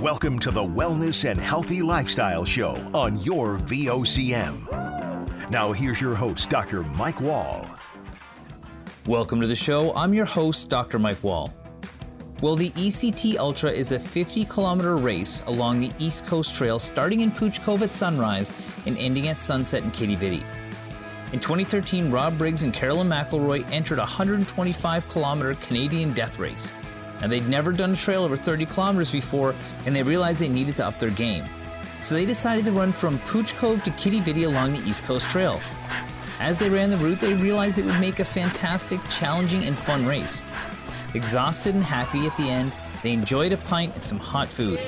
Welcome to the Wellness and Healthy Lifestyle Show on your VOCM. Now, here's your host, Dr. Mike Wall. Welcome to the show. I'm your host, Dr. Mike Wall. Well, the ECT Ultra is a 50 kilometer race along the East Coast Trail starting in Pouch Cove at sunrise and ending at sunset in Vidi. In 2013, Rob Briggs and Carolyn McIlroy entered a 125 kilometer Canadian death race and they'd never done a trail over 30 kilometers before, and they realized they needed to up their game. So they decided to run from Pouch Cove to Quidi Vidi along the East Coast Trail. As they ran the route, they realized it would make a fantastic, challenging, and fun race. Exhausted and happy at the end, they enjoyed a pint and some hot food.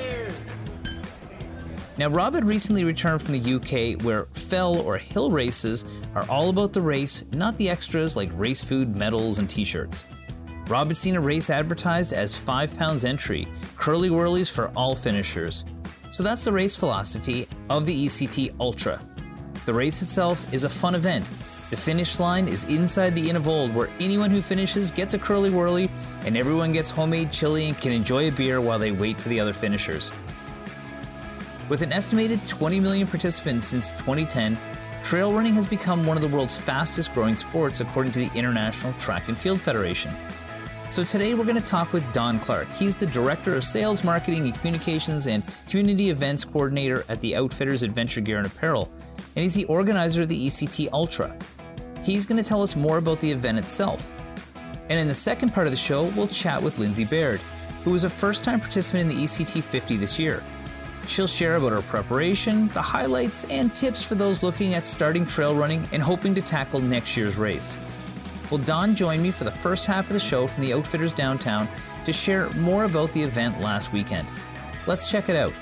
Now, Rob had recently returned from the UK where fell or hill races are all about the race, not the extras like race food, medals, and t shirts. Rob had seen a race advertised as 5 pounds entry, curly whirlies for all finishers. So that's the race philosophy of the ECT Ultra. The race itself is a fun event. The finish line is inside the Inn of Olde, where anyone who finishes gets a curly whirly, and everyone gets homemade chili and can enjoy a beer while they wait for the other finishers. With an estimated 20 million participants since 2010, trail running has become one of the world's fastest growing sports according to the International Track and Field Federation. So today we're going to talk with Don Clark. He's the Director of Sales, Marketing, and Communications and Community Events Coordinator at the Outfitters Adventure Gear and Apparel, and he's the organizer of the ECT Ultra. He's going to tell us more about the event itself. And in the second part of the show, we'll chat with Lindsay Baird, who was a first time participant in the ECT 50 this year. She'll share about her preparation, the highlights, and tips for those looking at starting trail running and hoping to tackle next year's race. Well, Don join me for the first half of the show from the Outfitters downtown to share more about the event last weekend. Let's check it out.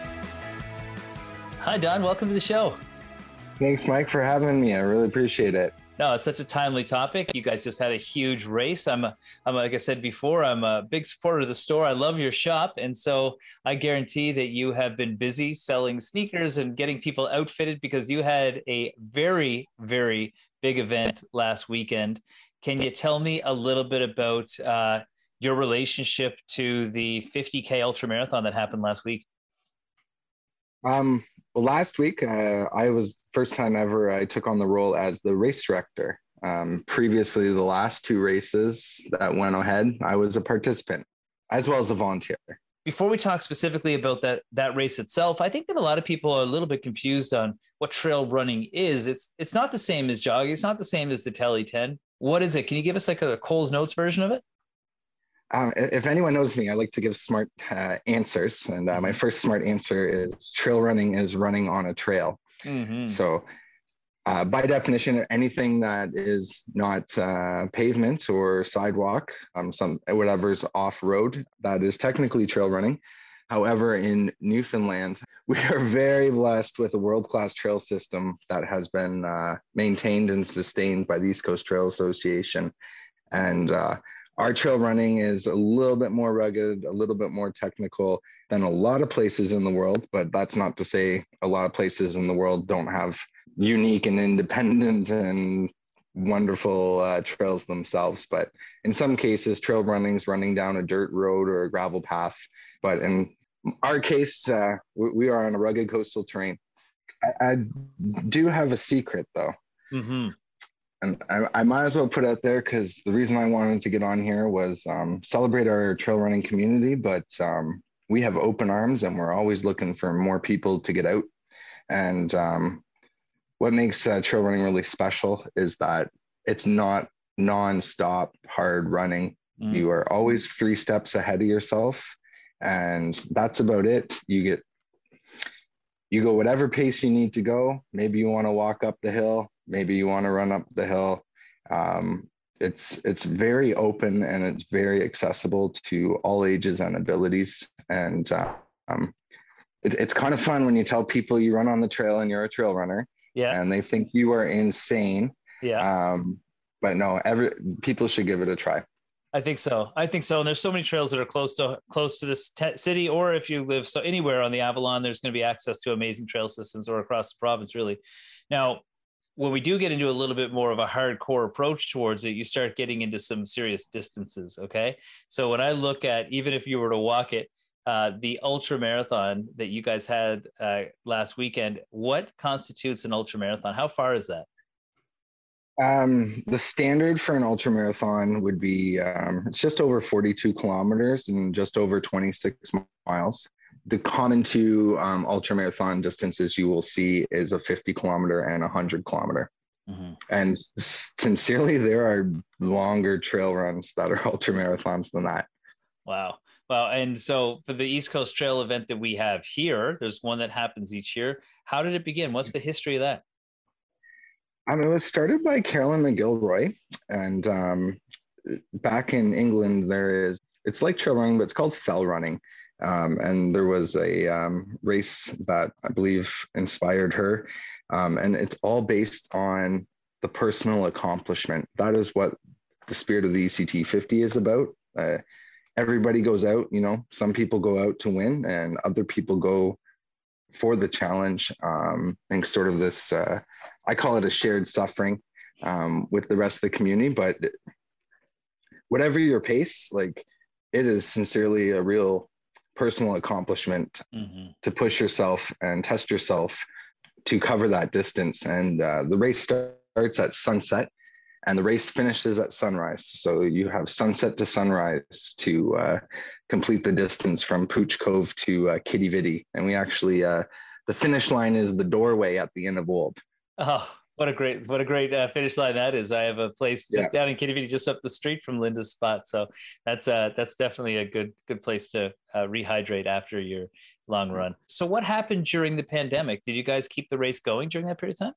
Hi, Don. Welcome to the show. Thanks, Mike, for having me. I really appreciate it. No, it's such a timely topic. You guys just had a huge race. I'm, a, I'm like I said before, I'm a big supporter of the store. I love your shop, and so I guarantee that you have been busy selling sneakers and getting people outfitted because you had a very, very big event last weekend. Can you tell me a little bit about uh, your relationship to the 50K Ultra Marathon that happened last week? Um, well, last week, uh, I was first time ever I took on the role as the race director. Um, previously, the last two races that went ahead, I was a participant as well as a volunteer. Before we talk specifically about that that race itself, I think that a lot of people are a little bit confused on what trail running is. It's it's not the same as jogging. It's not the same as the Tely 10. What is it? Can you give us like a Cole's Notes version of it? Um, if anyone knows me, I like to give smart uh, answers. And uh, my mm-hmm. first smart answer is trail running is running on a trail. Mm-hmm. So, uh, by definition, anything that is not uh, pavement or sidewalk, um, some whatever's off road, that is technically trail running. However, in Newfoundland, we are very blessed with a world class trail system that has been uh, maintained and sustained by the East Coast Trail Association. And uh, our trail running is a little bit more rugged, a little bit more technical than a lot of places in the world. But that's not to say a lot of places in the world don't have unique and independent and wonderful uh, trails themselves. But in some cases, trail running is running down a dirt road or a gravel path. But in our case, uh, we, we, are on a rugged coastal terrain. I, I do have a secret though. Mm-hmm. And I, I, might as well put out there because the reason I wanted to get on here was um, celebrate our trail running community, but um, we have open arms and we're always looking for more people to get out. And um, what makes uh, trail running really special is that it's not non-stop hard running. Mm. You are always three steps ahead of yourself and that's about it. You get you go whatever pace you need to go. Maybe you want to walk up the hill maybe you want to run up the hill. Um, it's it's very open and it's very accessible to all ages and abilities. And uh, um, it, it's kind of fun when you tell people you run on the trail and you're a trail runner yeah. and they think you are insane. Yeah. Um, but no every people should give it a try I think so. I think so. And there's so many trails that are close to close to this te- city, or if you live so anywhere on the Avalon, there's going to be access to amazing trail systems, or across the province, really. Now, when we do get into a little bit more of a hardcore approach towards it, you start getting into some serious distances. Okay, so when I look at even if you were to walk it, uh, the ultra marathon that you guys had uh, last weekend. What constitutes an ultra marathon? How far is that? Um, the standard for an ultra marathon would be um, it's just over 42 kilometers and just over 26 miles. The common two um, ultra marathon distances you will see is a 50 kilometer and a 100 kilometer. Mm-hmm. And sincerely, there are longer trail runs that are ultra marathons than that. Wow. Well, and so for the East Coast Trail event that we have here, there's one that happens each year. How did it begin? What's the history of that? Um, it was started by Carolyn McGilroy, and um, back in England, there is it's like trail running, but it's called fell running. Um, and there was a um, race that I believe inspired her, um, and it's all based on the personal accomplishment. That is what the spirit of the ECT 50 is about. Uh, everybody goes out, you know, some people go out to win, and other people go for the challenge um, and sort of this uh, i call it a shared suffering um, with the rest of the community but whatever your pace like it is sincerely a real personal accomplishment mm-hmm. to push yourself and test yourself to cover that distance and uh, the race starts at sunset and the race finishes at sunrise. So you have sunset to sunrise to uh, complete the distance from Pouch Cove to uh, Quidi-Vidi. And we actually, uh, the finish line is the doorway at the Inn of Olde. Oh, what a great, what a great uh, finish line that is. I have a place just yeah. down in Quidi-Vidi, just up the street from Linda's spot. So that's, uh, that's definitely a good, good place to uh, rehydrate after your long run. So what happened during the pandemic? Did you guys keep the race going during that period of time?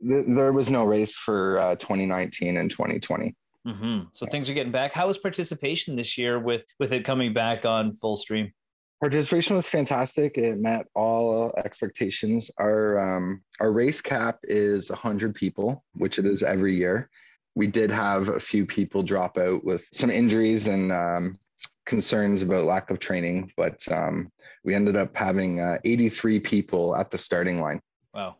There was no race for uh, 2019 and 2020. Mm-hmm. So things are getting back. How was participation this year with with it coming back on full stream? Participation was fantastic. It met all expectations. Our um, our race cap is 100 people, which it is every year. We did have a few people drop out with some injuries and um, concerns about lack of training, but um, we ended up having uh, 83 people at the starting line. Wow.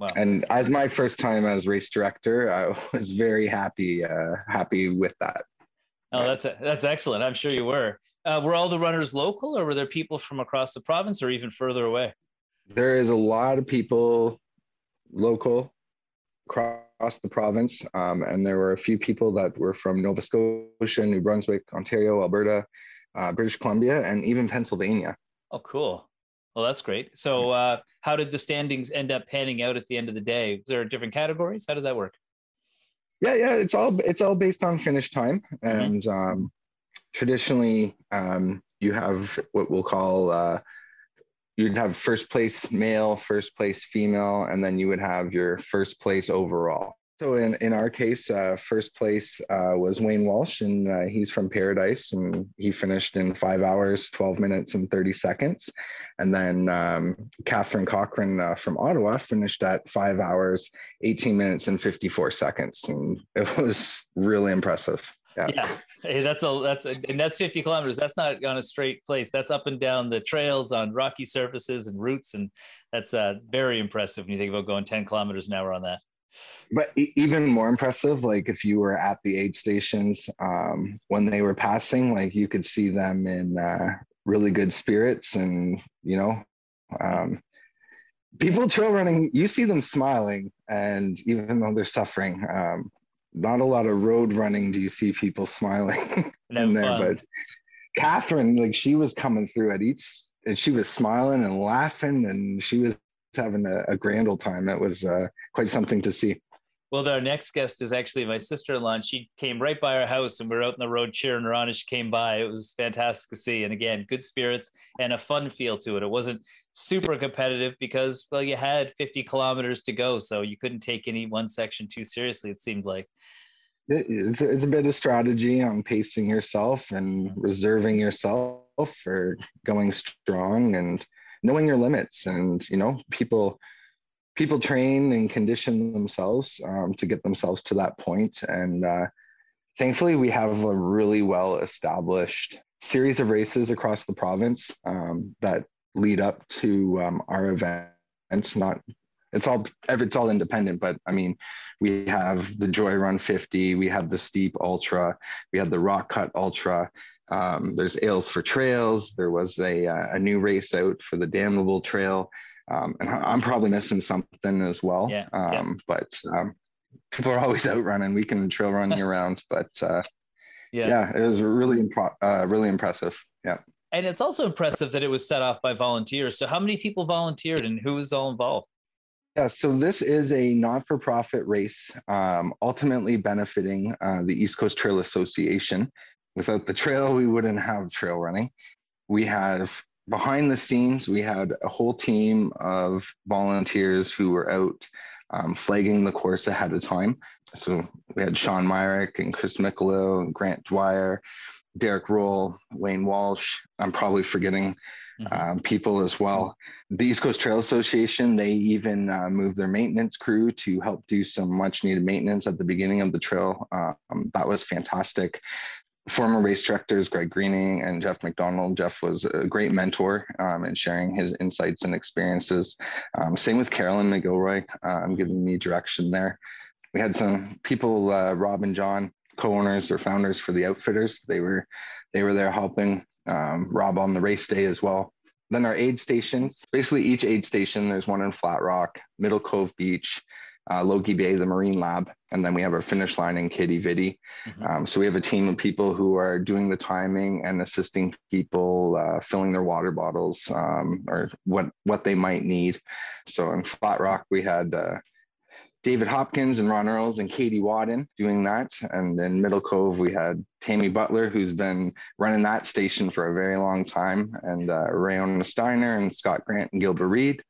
Wow. And as my first time as race director, I was very happy uh, happy with that. Oh, that's that's excellent. I'm sure you were. Uh, were all the runners local, or were there people from across the province, or even further away? There is a lot of people local across the province, um, and there were a few people that were from Nova Scotia, New Brunswick, Ontario, Alberta, uh, British Columbia, and even Pennsylvania. Oh, cool. Well, that's great. So, uh, how did the standings end up panning out at the end of the day? Was there different categories? How did that work? Yeah, yeah, it's all it's all based on finish time, mm-hmm. and mm-hmm. um, traditionally, um, you have what we'll call uh, you'd have first place male, first place female, and then you would have your first place overall. So in, in our case, uh, first place uh, was Wayne Walsh, and uh, he's from Paradise, and he finished in five hours, 12 minutes, and 30 seconds. And then um, Catherine Cochran uh, from Ottawa finished at five hours, 18 minutes, and 54 seconds. And it was really impressive. Yeah. yeah. Hey, that's a that's a, and that's 50 kilometers. That's not on a straight place. That's up and down the trails on rocky surfaces and routes, and that's uh, very impressive when you think about going 10 kilometers an hour on that but even more impressive like if you were at the aid stations um, when they were passing like you could see them in uh, really good spirits and you know um, people trail running you see them smiling and even though they're suffering um, not a lot of road running do you see people smiling in there fun. but catherine like she was coming through at each and she was smiling and laughing and she was having a, a grand old time. That was uh, quite something to see. Well, our next guest is actually my sister-in-law. And she came right by our house, and we were out in the road cheering her on as she came by. It was fantastic to see, and again, good spirits and a fun feel to it. It wasn't super competitive because, well, you had 50 kilometers to go, so you couldn't take any one section too seriously. It seemed like it's, it's a bit of strategy on pacing yourself and reserving yourself for going strong and knowing your limits and you know people people train and condition themselves um, to get themselves to that point. And uh, thankfully we have a really well established series of races across the province um, that lead up to um, our events. Not it's all it's all independent but i mean we have the joy run 50 we have the steep ultra we have the rock cut ultra Um, there's ales for trails. There was a, uh, a new race out for the Damnable Trail. Um, and I'm probably missing something as well. Yeah, um, yeah. But um, people are always out running. We can trail run year round. But uh, yeah. yeah, it was really, uh, really impressive. Yeah. And it's also impressive that it was set off by volunteers. So, how many people volunteered and who was all involved? Yeah, so this is a not for profit race, um, ultimately benefiting uh, the East Coast Trail Association. Without the trail, we wouldn't have trail running. We have behind the scenes, we had a whole team of volunteers who were out um, flagging the course ahead of time. So we had Sean Myrick and Chris Michelow, Grant Dwyer, Derek Roll, Wayne Walsh. I'm probably forgetting mm-hmm. um, people as well. The East Coast Trail Association, they even uh, moved their maintenance crew to help do some much needed maintenance at the beginning of the trail. Um, that was fantastic. Former race directors Greg Greening and Jeff McDonald. Jeff was a great mentor um, in sharing his insights and experiences. Um, same with Carolyn McGilroy, um, giving me direction there. We had some people, uh, Rob and John, co-owners or founders for the outfitters. They were they were there helping um, Rob on the race day as well. Then our aid stations, basically each aid station, there's one in Flat Rock, Middle Cove Beach, uh, Logy Bay, the Marine Lab, and then we have our finish line in Quidi Vidi. Mm-hmm. Um, so we have a team of people who are doing the timing and assisting people uh, filling their water bottles um, or what what they might need. So in Flat Rock, we had uh, David Hopkins and Ron Earls and Katie Wadden doing that. And in Middle Cove, we had Tammy Butler, who's been running that station for a very long time, and uh, Rayona Steiner and Scott Grant and Gilbert Reed.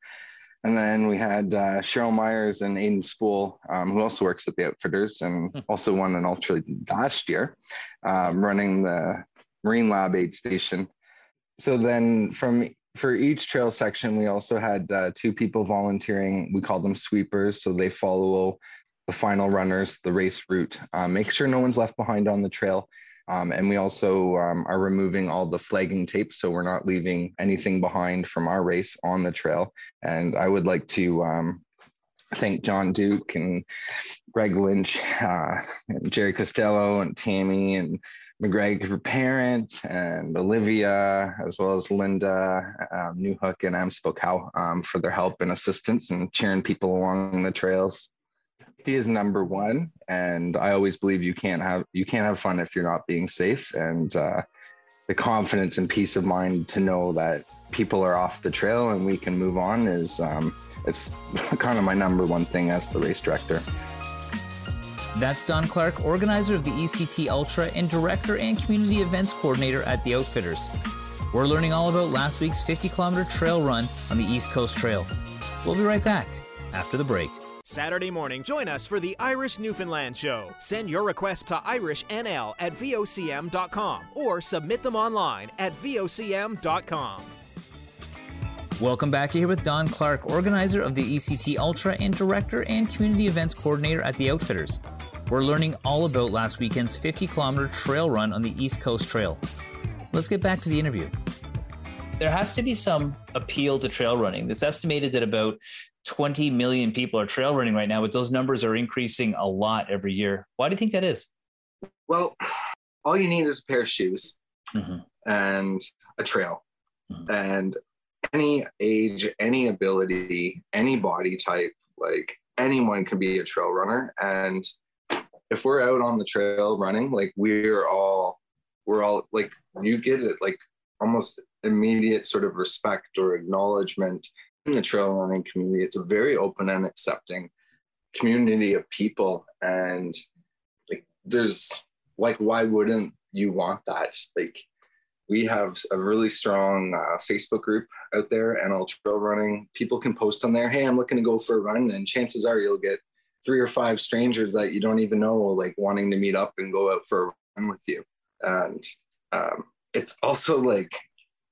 And then we had uh, Cheryl Myers and Aiden Spool, um, who also works at the Outfitters and hmm. also won an ultra last year, um, running the Marine Lab aid station. So then from for each trail section, we also had uh, two people volunteering. We call them sweepers. So they follow the final runners, the race route, um, make sure no one's left behind on the trail. Um, and we also um, are removing all the flagging tape. So we're not leaving anything behind from our race on the trail. And I would like to um, thank John Duke and Greg Lynch, uh, and Jerry Costello and Tammy and McGreg, McGregor parent and Olivia, as well as Linda um, Newhook and Amspokow um, for their help and assistance and cheering people along the trails. Safety is number one, and I always believe you can't have you can't have fun if you're not being safe. And uh, the confidence and peace of mind to know that people are off the trail and we can move on is um, it's kind of my number one thing as the race director. That's Don Clark, organizer of the ECT Ultra and director and community events coordinator at the Outfitters. We're learning all about last week's 50 kilometer trail run on the East Coast Trail. We'll be right back after the break. Saturday morning, join us for the Irish Newfoundland Show. Send your request to irishnl at vocm.com or submit them online at vocm.com. Welcome back here with Don Clark, organizer of the ECT Ultra and director and community events coordinator at the Outfitters. We're learning all about last weekend's 50 kilometer trail run on the East Coast Trail. Let's get back to the interview. There has to be some appeal to trail running. It's estimated that about 20 million people are trail running right now, but those numbers are increasing a lot every year. Why do you think that is? Well, all you need is a pair of shoes mm-hmm. and a trail. Mm-hmm. And any age, any ability, any body type, like anyone can be a trail runner. And if we're out on the trail running, like we're all, we're all like, you get it like almost immediate sort of respect or acknowledgement in the trail running community. It's a very open and accepting community of people. And like, there's like, why wouldn't you want that? Like, we have a really strong uh, Facebook group out there, and all Trail Running. People can post on there, hey, I'm looking to go for a run. And chances are you'll get three or five strangers that you don't even know, like wanting to meet up and go out for a run with you. And um, it's also like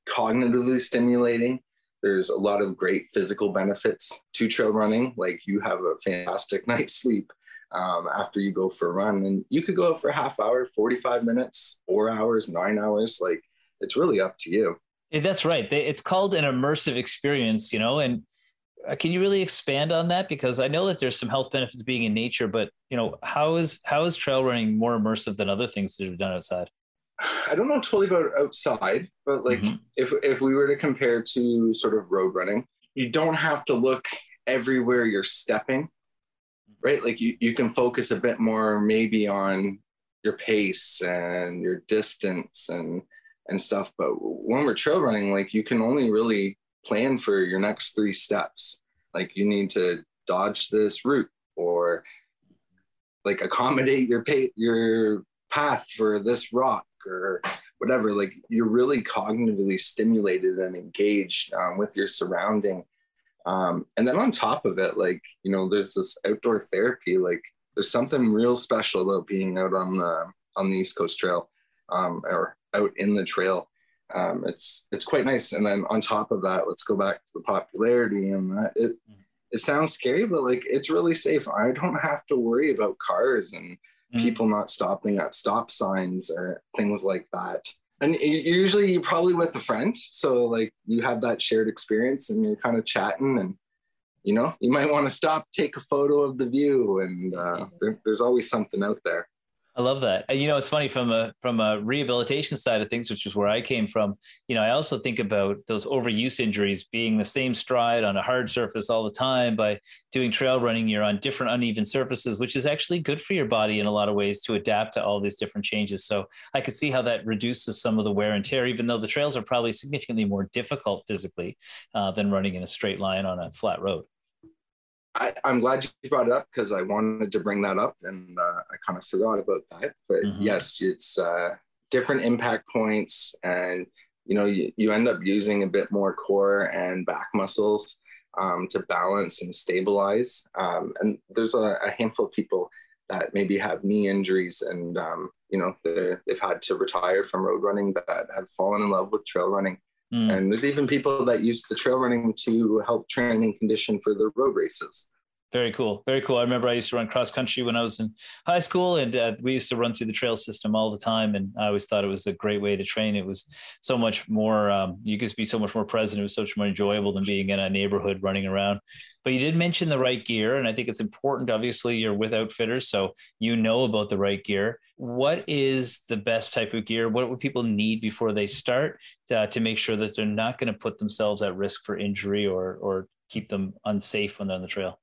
cognitively stimulating. There's a lot of great physical benefits to trail running. Like you have a fantastic night's sleep um, after you go for a run. And you could go out for a half hour, 45 minutes, four hours, nine hours. Like it's really up to you. That's right. It's called an immersive experience, you know, and uh, can you really expand on that? Because I know that there's some health benefits being in nature, but you know, how is how is trail running more immersive than other things that are done outside? I don't know totally about outside, but like mm-hmm. if if we were to compare to sort of road running, you don't have to look everywhere you're stepping, right? Like you, you can focus a bit more maybe on your pace and your distance and and stuff. But when we're trail running, like you can only really plan for your next three steps. Like you need to dodge this route or like accommodate your pay, your path for this rock or whatever. Like you're really cognitively stimulated and engaged um, with your surrounding. Um, and then on top of it, like you know, there's this outdoor therapy. Like there's something real special about being out on the on the East Coast Trail um, or out in the trail. Um, it's it's quite nice. And then on top of that, let's go back to the popularity and that it it sounds scary, but like it's really safe. I don't have to worry about cars and mm. people not stopping at stop signs or things like that. And usually you're probably with a friend. So like you have that shared experience and you're kind of chatting and you know, you might want to stop, take a photo of the view and uh, there, there's always something out there. I love that. And, you know, it's funny from a from a rehabilitation side of things, which is where I came from. You know, I also think about those overuse injuries being the same stride on a hard surface all the time. By doing trail running, you're on different uneven surfaces, which is actually good for your body in a lot of ways to adapt to all these different changes. So I could see how that reduces some of the wear and tear, even though the trails are probably significantly more difficult physically uh, than running in a straight line on a flat road. I, am glad you brought it up because I wanted to bring that up and uh, I kind of forgot about that. But mm-hmm. yes, it's uh, different impact points, and you know you, you end up using a bit more core and back muscles um, to balance and stabilize. Um, and there's a, a, handful of people that maybe have knee injuries and um, you know they've had to retire from road running that have fallen in love with trail running Mm. And there's even people that use the trail running to help train and condition for the road races. Very cool. Very cool. I remember I used to run cross country when I was in high school, and uh, we used to run through the trail system all the time. And I always thought it was a great way to train. It was so much more, um, you could be so much more present. It was so much more enjoyable than being in a neighborhood running around. But you did mention the right gear, and I think it's important. Obviously, you're with outfitters, so you know about the right gear. What is the best type of gear? What would people need before they start to, uh, to make sure that they're not going to put themselves at risk for injury or, or keep them unsafe when they're on the trail?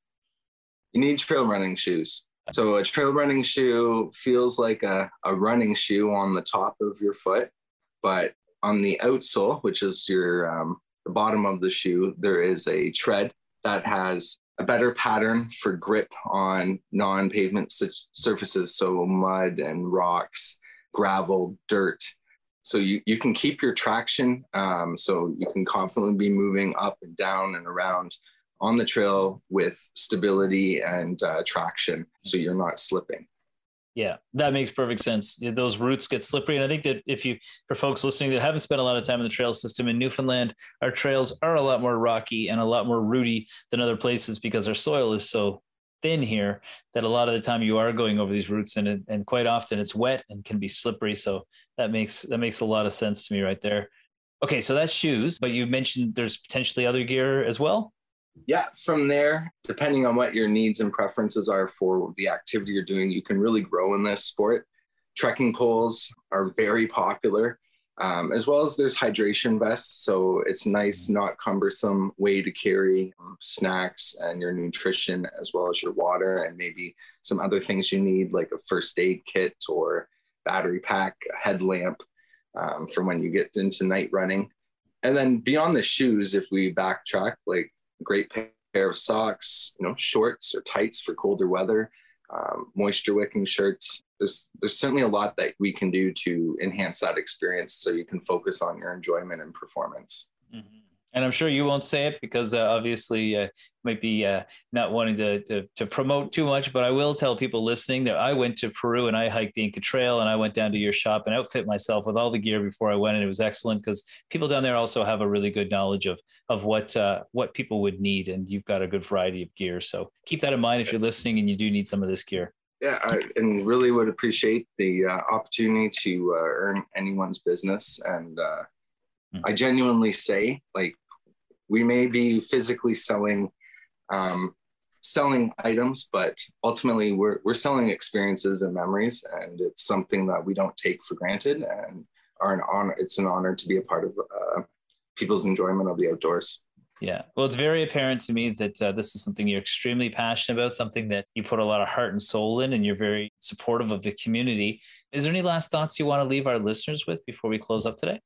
You need trail running shoes. So a trail running shoe feels like a, a running shoe on the top of your foot, but on the outsole, which is your um, the bottom of the shoe, there is a tread that has a better pattern for grip on non-pavement surfaces, so mud and rocks, gravel, dirt. So you, you can keep your traction, um, so you can confidently be moving up and down and around on the trail with stability and uh, traction so you're not slipping. Yeah, that makes perfect sense. Those roots get slippery. And I think that if you, for folks listening that haven't spent a lot of time in the trail system in Newfoundland, our trails are a lot more rocky and a lot more rooty than other places because our soil is so thin here that a lot of the time you are going over these roots and, and quite often it's wet and can be slippery. So that makes, that makes a lot of sense to me right there. Okay. So that's shoes, but you mentioned there's potentially other gear as well yeah, from there, depending on what your needs and preferences are for the activity you're doing, you can really grow in this sport. Trekking poles are very popular, um, as well as there's hydration vests. So it's nice, not cumbersome way to carry um, snacks and your nutrition, as well as your water and maybe some other things you need, like a first aid kit or battery pack, a headlamp um, for when you get into night running. And then beyond the shoes, if we backtrack, like great pair of socks, you know, shorts or tights for colder weather, um, moisture wicking shirts. There's there's certainly a lot that we can do to enhance that experience so you can focus on your enjoyment and performance. Mm-hmm and I'm sure you won't say it because uh, obviously uh, might be uh, not wanting to, to, to promote too much, but I will tell people listening that I went to Peru and I hiked the Inca Trail and I went down to your shop and outfit myself with all the gear before I went, and it was excellent because people down there also have a really good knowledge of of what uh, what people would need, and you've got a good variety of gear. So keep that in mind if you're listening and you do need some of this gear. Yeah, I, and really would appreciate the uh, opportunity to uh, earn anyone's business and. Hmm. I genuinely say, like, we may be physically selling um, selling items, but ultimately we're, we're selling experiences and memories. And it's something that we don't take for granted and are an honor. It's an honor to be a part of uh, people's enjoyment of the outdoors. Yeah. Well, it's very apparent to me that uh, this is something you're extremely passionate about, something that you put a lot of heart and soul in, and you're very supportive of the community. Is there any last thoughts you want to leave our listeners with before we close up today?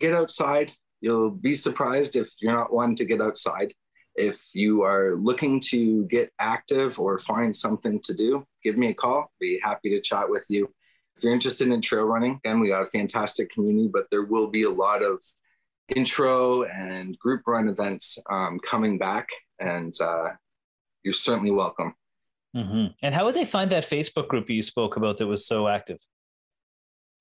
Get outside. You'll be surprised if you're not one to get outside. If you are looking to get active or find something to do, give me a call. Be happy to chat with you. If you're interested in trail running, again, we got a fantastic community, but there will be a lot of intro and group run events um, coming back, and uh, you're certainly welcome. Mm-hmm. And how would they find that Facebook group you spoke about that was so active?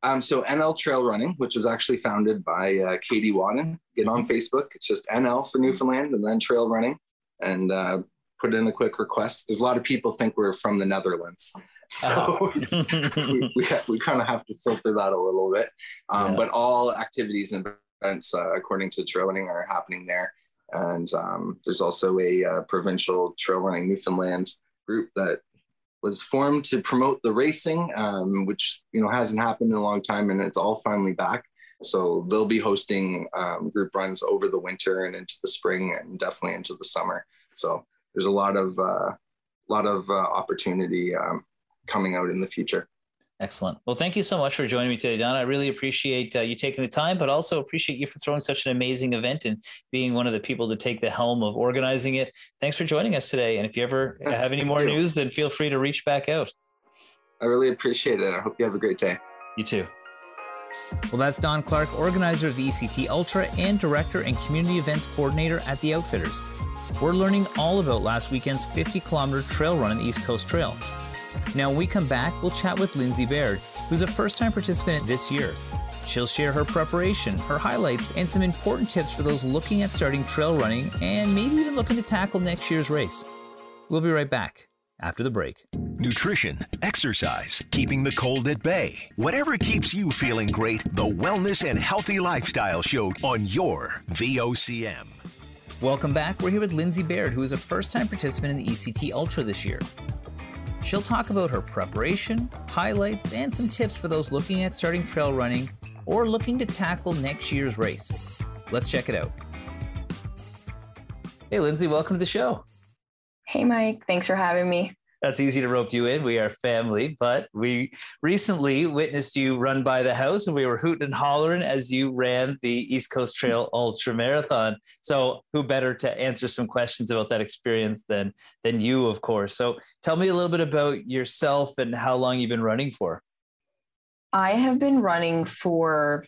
Um, so NL Trail Running, which was actually founded by uh, Katie Wadden. Get on Facebook. It's just NL for Newfoundland and then Trail Running, and uh, put in a quick request. There's a lot of people think we're from the Netherlands, so oh. we, we, we kind of have to filter that a little bit. Um, yeah. But all activities and events, uh, according to trail running, are happening there. And um, there's also a uh, provincial trail running Newfoundland group that was formed to promote the racing, um, which you know hasn't happened in a long time, and it's all finally back. So they'll be hosting um, group runs over the winter and into the spring, and definitely into the summer. So there's a lot of uh, lot of uh, opportunity um, coming out in the future. Excellent. Well, thank you so much for joining me today, Don. I really appreciate uh, you taking the time, but also appreciate you for throwing such an amazing event and being one of the people to take the helm of organizing it. Thanks for joining us today. And if you ever have any more news, then feel free to reach back out. I really appreciate it. I hope you have a great day. You too. Well, that's Don Clark, organizer of the ECT Ultra and director and community events coordinator at the Outfitters. We're learning all about last weekend's 50 kilometer trail run on the East Coast Trail. Now, when we come back, we'll chat with Lindsay Baird, who's a first time participant this year. She'll share her preparation, her highlights, and some important tips for those looking at starting trail running and maybe even looking to tackle next year's race. We'll be right back after the break. Nutrition, exercise, keeping the cold at bay. Whatever keeps you feeling great, the Wellness and Healthy Lifestyle Show on your VOCM. Welcome back. We're here with Lindsay Baird, who is a first time participant in the ECT Ultra this year. She'll talk about her preparation, highlights, and some tips for those looking at starting trail running or looking to tackle next year's race. Let's check it out. Hey, Lindsay, welcome to the show. Hey, Mike. Thanks for having me that's easy to rope you in. We are family, but we recently witnessed you run by the house and we were hooting and hollering as you ran the East Coast Trail Ultra Marathon. So who better to answer some questions about that experience than than you, of course. So tell me a little bit about yourself and how long you've been running for. I have been running for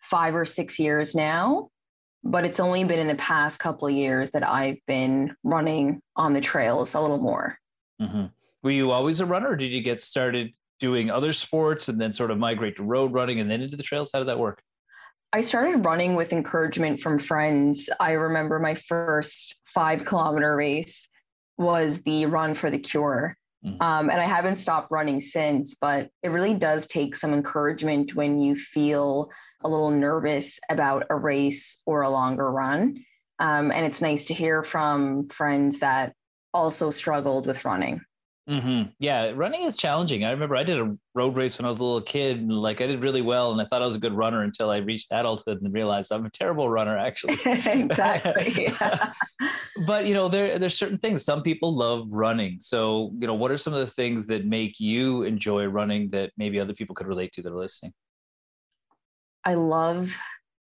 five or six years now but it's only been in the past couple of years that I've been running on the trails a little more. Mm-hmm. Were you always a runner, or did you get started doing other sports and then sort of migrate to road running and then into the trails? How did that work? I started running with encouragement from friends. I remember my first five kilometer race was the Run for the Cure. Mm-hmm. Um, and I haven't stopped running since, but it really does take some encouragement when you feel a little nervous about a race or a longer run. Um, and it's nice to hear from friends that also struggled with running. Mm-hmm. Yeah, running is challenging. I remember I did a road race when I was a little kid, and like I did really well, and I thought I was a good runner until I reached adulthood and realized I'm a terrible runner, actually. exactly. but you know, there there's certain things. Some people love running. So you know, what are some of the things that make you enjoy running that maybe other people could relate to that are listening? I love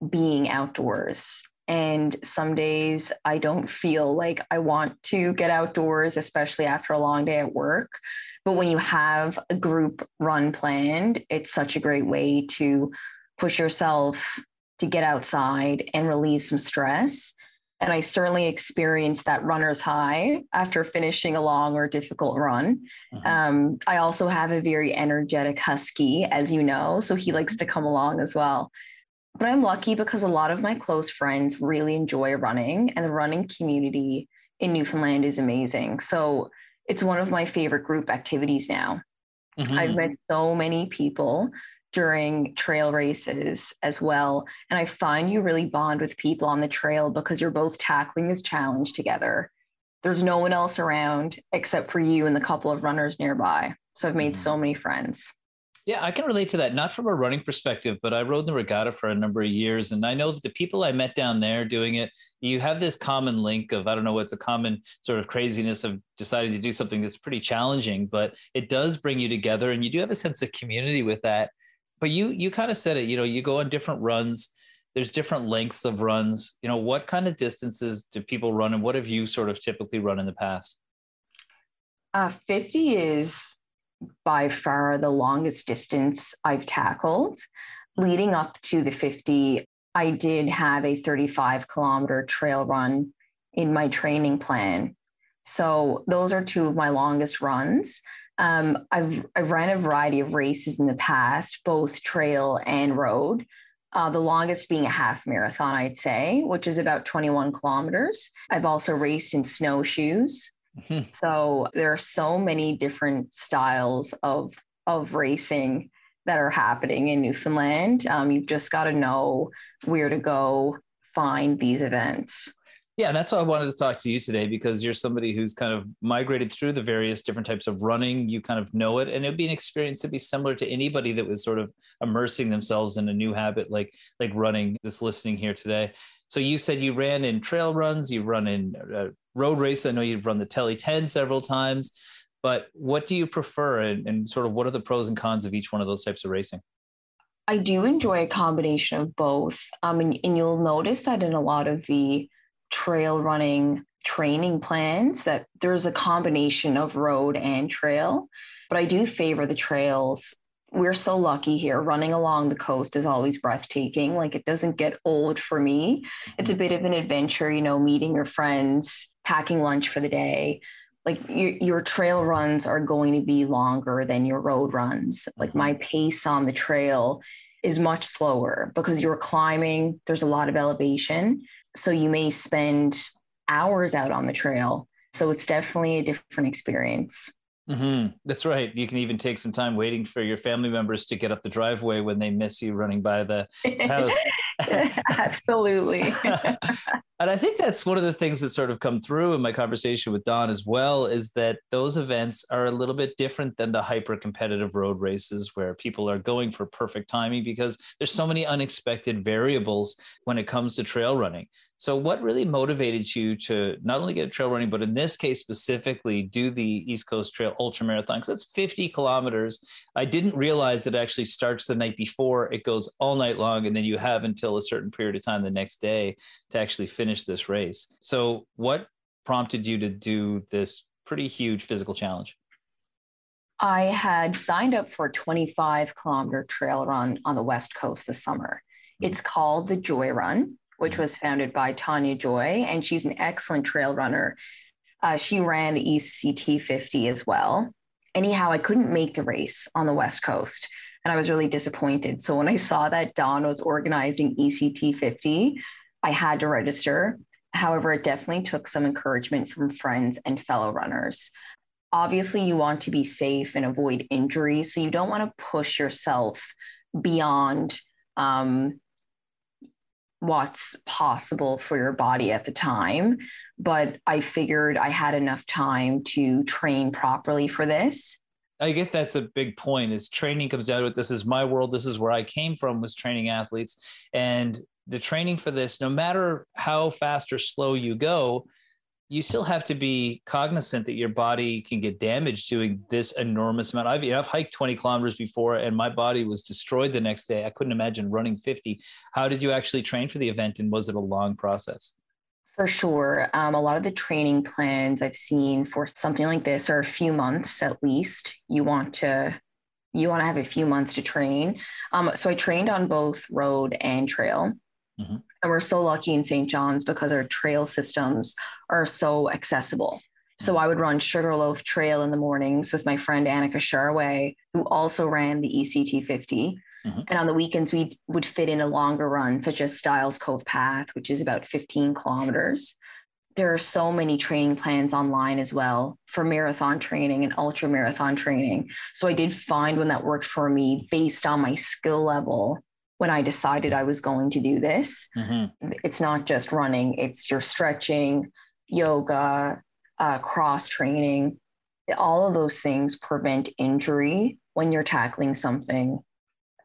being outdoors. And some days I don't feel like I want to get outdoors, especially after a long day at work. But when you have a group run planned, it's such a great way to push yourself to get outside and relieve some stress. And I certainly experienced that runner's high after finishing a long or difficult run. Mm-hmm. Um, I also have a very energetic husky, as you know, so he likes to come along as well. But I'm lucky because a lot of my close friends really enjoy running, and the running community in Newfoundland is amazing. So it's one of my favorite group activities now. Mm-hmm. I've met so many people during trail races as well. And I find you really bond with people on the trail because you're both tackling this challenge together. there's no one else around except for you and the couple of runners nearby. So I've made mm-hmm. so many friends. Yeah, I can relate to that, not from a running perspective, but I rode the regatta for a number of years. And I know that the people I met down there doing it, you have this common link of, I don't know what's a common sort of craziness of deciding to do something that's pretty challenging, but it does bring you together and you do have a sense of community with that. But you you kind of said it, you know, you go on different runs, there's different lengths of runs. You know, what kind of distances do people run and what have you sort of typically run in the past? Uh, 50 is by far the longest distance I've tackled. Leading up to the 50, I did have a 35 kilometer trail run in my training plan. So those are two of my longest runs. Um, I've I've ran a variety of races in the past, both trail and road. Uh, the longest being a half marathon, I'd say, which is about 21 kilometers. I've also raced in snowshoes. Mm-hmm. So there are so many different styles of of racing that are happening in Newfoundland. Um, you've just got to know where to go find these events. Yeah, and that's why I wanted to talk to you today because you're somebody who's kind of migrated through the various different types of running. You kind of know it, and it'd be an experience that'd be similar to anybody that was sort of immersing themselves in a new habit, like like running. This listening here today. So you said you ran in trail runs, you run in uh, road race. I know you've run the Tely 10 several times, but what do you prefer and, and sort of what are the pros and cons of each one of those types of racing? I do enjoy a combination of both. Um, and, and you'll notice that in a lot of the trail running training plans that there's a combination of road and trail. But I do favor the trails we're so lucky here. Running along the coast is always breathtaking. Like it doesn't get old for me. It's a bit of an adventure, you know, meeting your friends, packing lunch for the day. Like your, your trail runs are going to be longer than your road runs. Like my mm-hmm. pace on the trail is much slower because you're climbing, there's a lot of elevation. So you may spend hours out on the trail. So it's definitely a different experience. Mm-hmm. That's right. You can even take some time waiting for your family members to get up the driveway when they miss you running by the house. Absolutely. and I think that's one of the things that sort of come through in my conversation with Don as well is that those events are a little bit different than the hyper competitive road races where people are going for perfect timing because there's so many unexpected variables when it comes to trail running. So, what really motivated you to not only get trail running, but in this case specifically, do the East Coast Trail Ultra Marathon? Because that's 50 kilometers. I didn't realize it actually starts the night before, it goes all night long, and then you have until a certain period of time the next day to actually finish this race. So, what prompted you to do this pretty huge physical challenge? I had signed up for a 25 kilometer trail run on the West Coast this summer. Mm-hmm. It's called the Joy Run which mm-hmm. was founded by Tanya Joy, and she's an excellent trail runner. Uh, she ran the ECT 50 as well. Anyhow, I couldn't make the race on the West Coast, and I was really disappointed. So when I saw that Don was organizing ECT 50, I had to register. However, it definitely took some encouragement from friends and fellow runners. Obviously, you want to be safe and avoid injury, so you don't want to push yourself beyond um, what's possible for your body at the time. But I figured I had enough time to train properly for this. I guess that's a big point is training comes down to it. This is my world. This is where I came from was training athletes. And the training for this, no matter how fast or slow you go, you still have to be cognizant that your body can get damaged doing this enormous amount. I've, you know, I've hiked 20 kilometers before and my body was destroyed the next day. I couldn't imagine running 50. How did you actually train for the event and was it a long process? For sure. Um, a lot of the training plans I've seen for something like this are a few months at least. You want to you want to have a few months to train. Um, so I trained on both road and trail. Mm-hmm. And we're so lucky in St. John's because our trail systems are so accessible. So mm-hmm. I would run Sugarloaf Trail in the mornings with my friend Annika Sharway, who also ran the ECT 50. Mm-hmm. And on the weekends, we would fit in a longer run, such as Stiles Cove Path, which is about 15 kilometers. There are so many training plans online as well for marathon training and ultra marathon training. So I did find one that worked for me based on my skill level when I decided I was going to do this. Mm-hmm. It's not just running, it's your stretching, yoga, uh, cross training, all of those things prevent injury when you're tackling something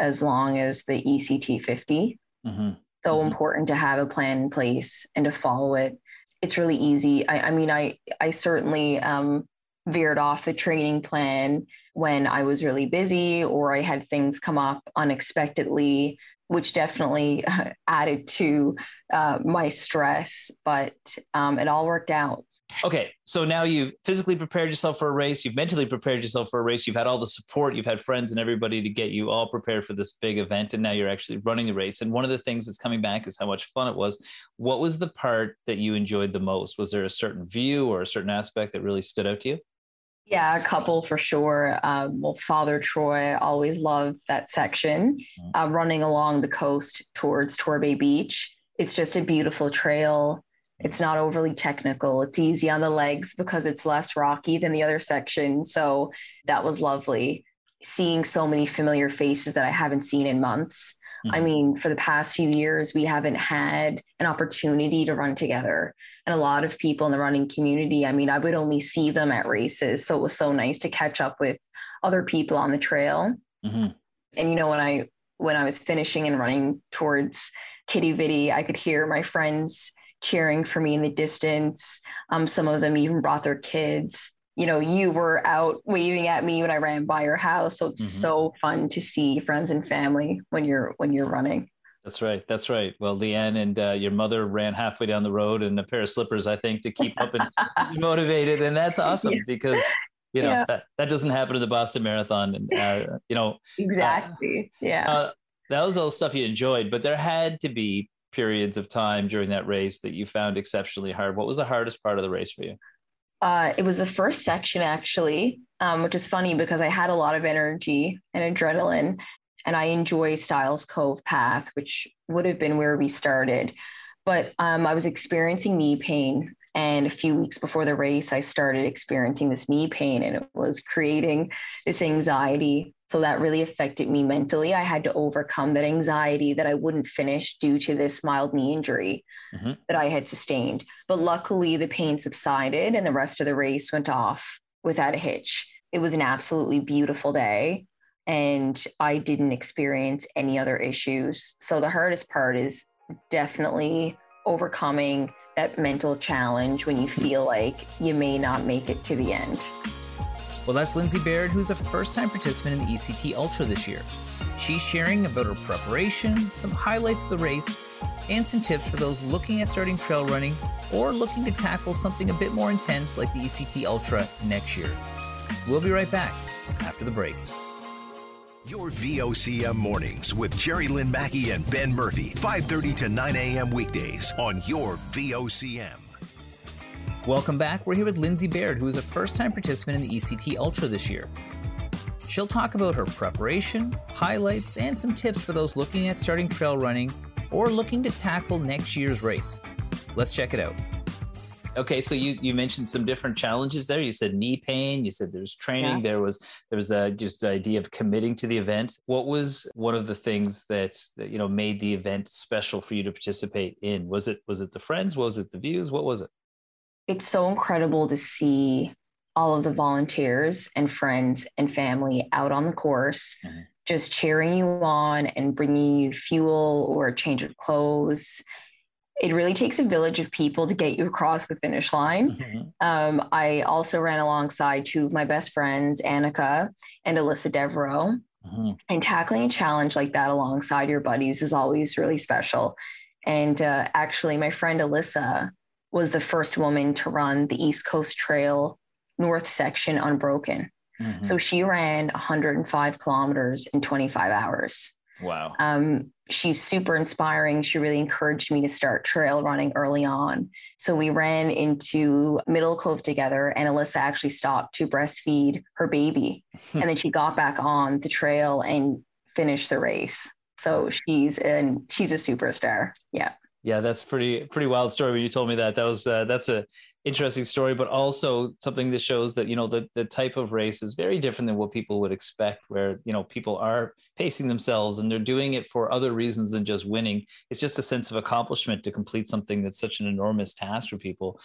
as long as the ECT 50. Mm-hmm. So mm-hmm. important to have a plan in place and to follow it. It's really easy. I, I mean, I I certainly um, veered off the training plan when I was really busy or I had things come up unexpectedly which definitely added to uh, my stress, but um, it all worked out. Okay, so now you've physically prepared yourself for a race, you've mentally prepared yourself for a race, you've had all the support, you've had friends and everybody to get you all prepared for this big event, and now you're actually running the race. And one of the things that's coming back is how much fun it was. What was the part that you enjoyed the most? Was there a certain view or a certain aspect that really stood out to you? Yeah, a couple for sure. Um, well, Flatrock, always loved that section mm-hmm. uh, running along the coast towards Torbay Beach. It's just a beautiful trail. It's not overly technical. It's easy on the legs because it's less rocky than the other section. So that was lovely. Seeing so many familiar faces that I haven't seen in months. Mm-hmm. I mean, for the past few years, we haven't had an opportunity to run together. And a lot of people in the running community, I mean, I would only see them at races. So it was so nice to catch up with other people on the trail. Mm-hmm. And, you know, when I, when I was finishing and running towards Quidi-Vidi, I could hear my friends cheering for me in the distance. Um, some of them even brought their kids you know you were out waving at me when i ran by your house so it's mm-hmm. so fun to see friends and family when you're when you're running that's right that's right well leanne and uh, your mother ran halfway down the road in a pair of slippers i think to keep up and be motivated and that's awesome yeah. because you know yeah. that, that doesn't happen in the boston marathon and uh, you know exactly uh, yeah uh, that was all stuff you enjoyed but there had to be periods of time during that race that you found exceptionally hard what was the hardest part of the race for you uh, it was the first section actually, um, which is funny because I had a lot of energy and adrenaline, and I enjoy Stiles Cove Path, which would have been where we started. But um, I was experiencing knee pain, and a few weeks before the race, I started experiencing this knee pain, and it was creating this anxiety so that really affected me mentally. I had to overcome that anxiety that I wouldn't finish due to this mild knee injury mm-hmm. that I had sustained. But luckily, the pain subsided and the rest of the race went off without a hitch. It was an absolutely beautiful day and I didn't experience any other issues. So the hardest part is definitely overcoming that mental challenge when you feel like you may not make it to the end. Well, that's Lindsay Baird, who's a first time participant in the ECT Ultra this year. She's sharing about her preparation, some highlights of the race, and some tips for those looking at starting trail running or looking to tackle something a bit more intense like the ECT Ultra next year. We'll be right back after the break. Your VOCM mornings with Jerry Lynn Mackey and Ben Murphy, 5:30 to 9 a.m. weekdays on your VOCM. Welcome back. We're here with Lindsay Baird, who is a first time participant in the ECT Ultra this year. She'll talk about her preparation, highlights, and some tips for those looking at starting trail running or looking to tackle next year's race. Let's check it out. Okay, so you you mentioned some different challenges there. You said knee pain. You said there's training. Yeah. There was there was the just the idea of committing to the event. What was one of the things that, that you know made the event special for you to participate in? Was it was it the friends? Was it the views? What was it? it's so incredible to see all of the volunteers and friends and family out on the course mm-hmm. just cheering you on and bringing you fuel or a change of clothes it really takes a village of people to get you across the finish line. Mm-hmm. Um, I also ran alongside two of my best friends, Annika and Alyssa Devereaux. Mm-hmm. And tackling a challenge like that alongside your buddies is always really special. And uh, actually, my friend Alyssa was the first woman to run the East Coast Trail North section unbroken. Mm-hmm. So she ran 105 kilometers in 25 hours. Wow. Um, she's super inspiring. She really encouraged me to start trail running early on. So we ran into Middle Cove together, and Alyssa actually stopped to breastfeed her baby. and then she got back on the trail and finished the race. So she's and she's a superstar. Yeah. Yeah, that's pretty pretty wild story. When you told me that, that was uh, that's a interesting story, but also something that shows that you know the the type of race is very different than what people would expect. Where you know people are pacing themselves and they're doing it for other reasons than just winning. It's just a sense of accomplishment to complete something that's such an enormous task for people.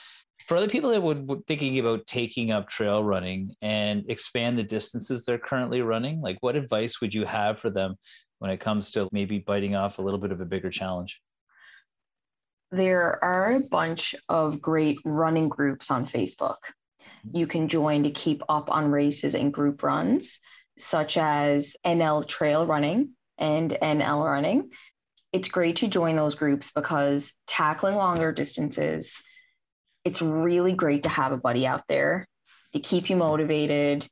For other people that would, would thinking about taking up trail running and expand the distances they're currently running, like what advice would you have for them when it comes to maybe biting off a little bit of a bigger challenge? There are a bunch of great running groups on Facebook. You can join to keep up on races and group runs, such as NL Trail Running and NL Running. It's great to join those groups because tackling longer distances, it's really great to have a buddy out there to keep you motivated.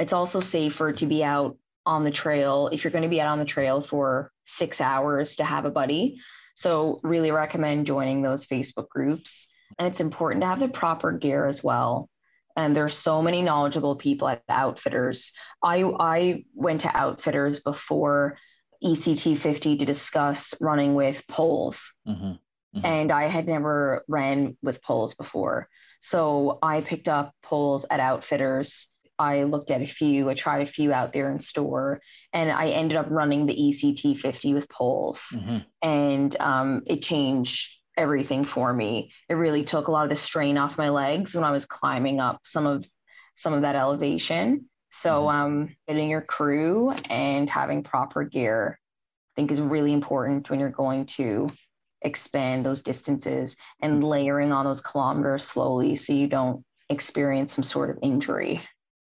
It's also safer to be out on the trail if you're going to be out on the trail for six hours to have a buddy so, really recommend joining those Facebook groups. And it's important to have the proper gear as well. And there's so many knowledgeable people at Outfitters. I, I went to Outfitters before ECT 50 to discuss running with poles. Mm-hmm. Mm-hmm. And I had never ran with poles before. So I picked up poles at Outfitters I looked at a few, I tried a few out there in store, and I ended up running the ECT 50 with poles. Mm-hmm. And um, it changed everything for me. It really took a lot of the strain off my legs when I was climbing up some of some of that elevation. So mm-hmm. um, getting your crew and having proper gear, I think, is really important when you're going to expand those distances and layering on those kilometers slowly so you don't experience some sort of injury.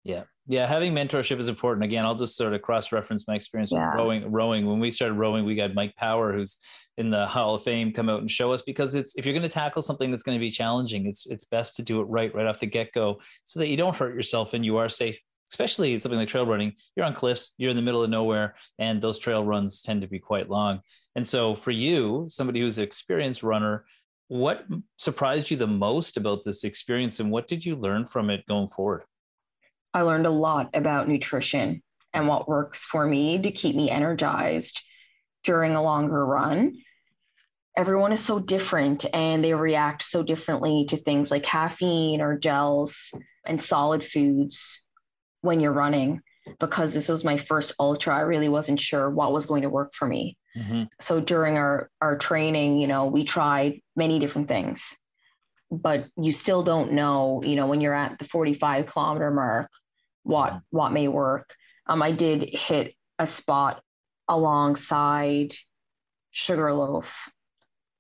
Yeah. Yeah, having mentorship is important. Again, I'll just sort of cross-reference my experience yeah. with rowing. Rowing. When we started rowing, we got Mike Power, who's in the Hall of Fame, come out and show us because it's if you're going to tackle something that's going to be challenging, it's it's best to do it right right off the get-go, so that you don't hurt yourself and you are safe. Especially something like trail running, you're on cliffs, you're in the middle of nowhere, and those trail runs tend to be quite long. And so, for you, somebody who's an experienced runner, what surprised you the most about this experience, and what did you learn from it going forward? I learned a lot about nutrition and what works for me to keep me energized during a longer run. Everyone is so different and they react so differently to things like caffeine or gels and solid foods when you're running. Because this was my first ultra, I really wasn't sure what was going to work for me. Mm-hmm. So during our, our training, you know, we tried many different things but you still don't know, you know, when you're at the 45 kilometer mark, what what may work. Um, I did hit a spot alongside Sugarloaf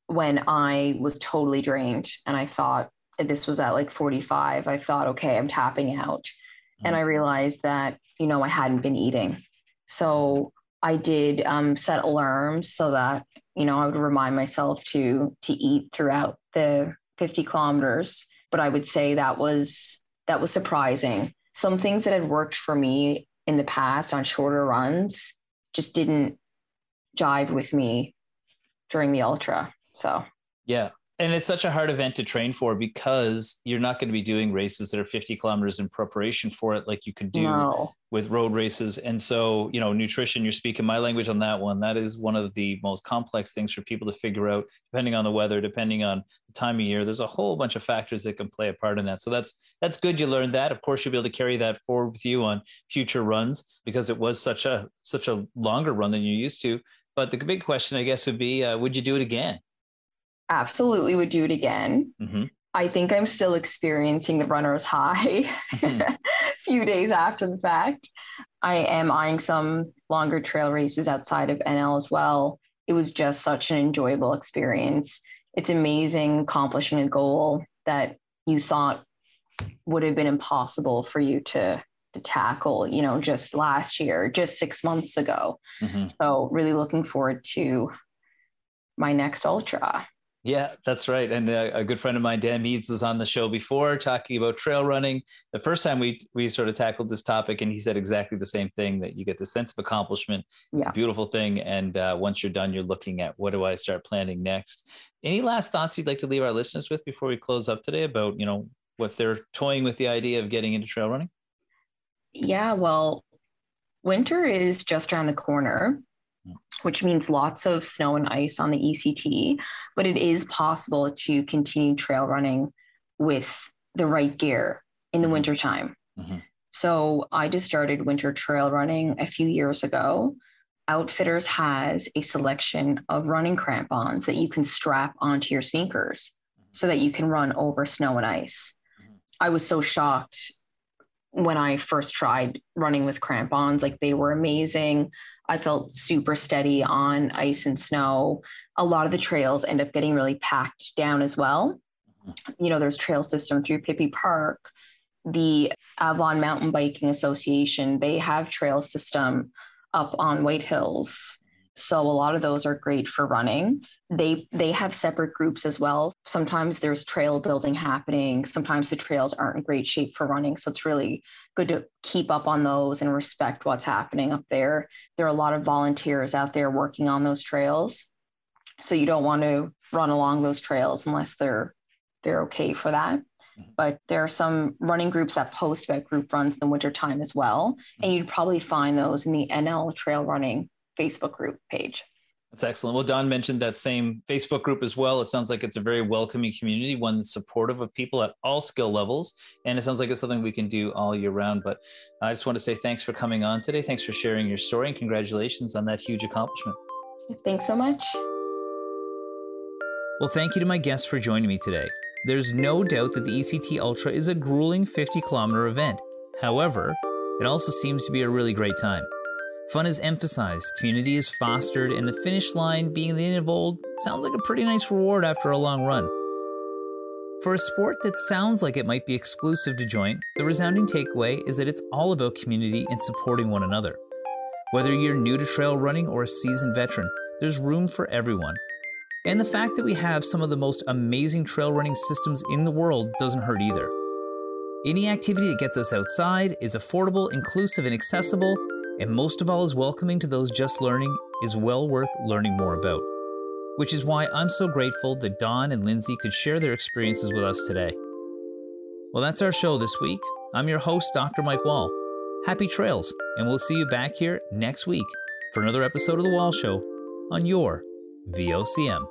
when I was totally drained, and I thought this was at like 45. I thought, okay, I'm tapping out, mm-hmm. and I realized that you know I hadn't been eating, so I did um, set alarms so that you know I would remind myself to to eat throughout the 50 kilometers, but I would say that was that was surprising. Some things that had worked for me in the past on shorter runs just didn't jive with me during the ultra. So yeah, and it's such a hard event to train for because you're not going to be doing races that are 50 kilometers in preparation for it like you could do no. with road races. And so you know nutrition you're speaking my language on that one. That is one of the most complex things for people to figure out depending on the weather depending on the time of year. There's a whole bunch of factors that can play a part in that. So that's that's good you learned that. Of course you'll be able to carry that forward with you on future runs because it was such a such a longer run than you used to. But the big question i guess would be uh, would you do it again absolutely would do it again. Mm-hmm. I think I'm still experiencing the runner's high mm-hmm. a few days after the fact. I am eyeing some longer trail races outside of NL as well. It was just such an enjoyable experience. It's amazing accomplishing a goal that you thought would have been impossible for you to to tackle, you know, just last year, just six months ago. Mm-hmm. So really looking forward to my next ultra. Yeah, that's right. And a, uh, a, good friend of mine, Dan Meads, was on the show before talking about trail running. The first time we we sort of tackled this topic, and he said exactly the same thing: that you get the sense of accomplishment. It's yeah. a beautiful thing, and uh, once you're done, you're looking at what do I start planning next. Any last thoughts you'd like to leave our listeners with before we close up today about you know if they're toying with the idea of getting into trail running? Yeah, well, winter is just around the corner which means lots of snow and ice on the ECT, but it is possible to continue trail running with the right gear in the mm-hmm. wintertime. Mm-hmm. So I just started winter trail running a few years ago. Outfitters has a selection of running crampons that you can strap onto your sneakers. so that you can run over snow and ice. Mm-hmm. I was so shocked when I first tried running with crampons. Like they were amazing. I felt super steady on ice and snow. A lot of the trails end up getting really packed down as well. Mm-hmm. You know, there's trail system through Pippy Park. The Avalon Mountain Biking Association, they have trail system up on White Hills. So a lot of those are great for running. They they have separate groups as well. Sometimes there's trail building happening. Sometimes the trails aren't in great shape for running. So it's really good to keep up on those and respect what's happening up there. There are a lot of volunteers out there working on those trails. So you don't want to run along those trails unless they're they're okay for that mm-hmm. but there are some running groups that post about group runs in the wintertime as well. And you'd probably find those in the NL Trail Running Facebook group page. That's excellent. Well, Don mentioned that same Facebook group as well. It sounds like it's a very welcoming community, one that's supportive of people at all skill levels. And it sounds like it's something we can do all year round. But I just want to say thanks for coming on today. Thanks for sharing your story and congratulations on that huge accomplishment. Thanks so much. Well, thank you to my guests for joining me today. There's no doubt that the ECT Ultra is a grueling 50 kilometer event. However, it also seems to be a really great time. Fun is emphasized, community is fostered, and the finish line being the Inn of Olde sounds like a pretty nice reward after a long run. For a sport that sounds like it might be exclusive to joint, the resounding takeaway is that it's all about community and supporting one another. Whether you're new to trail running or a seasoned veteran, there's room for everyone. And the fact that we have some of the most amazing trail running systems in the world doesn't hurt either. Any activity that gets us outside is affordable, inclusive, and accessible, and most of all is welcoming to those just learning is well worth learning more about. Which is why I'm so grateful that Don and Lindsay could share their experiences with us today. Well, that's our show this week. I'm your host, Dr. Mike Wall. Happy trails, and we'll see you back here next week for another episode of The Wall Show on your VOCM.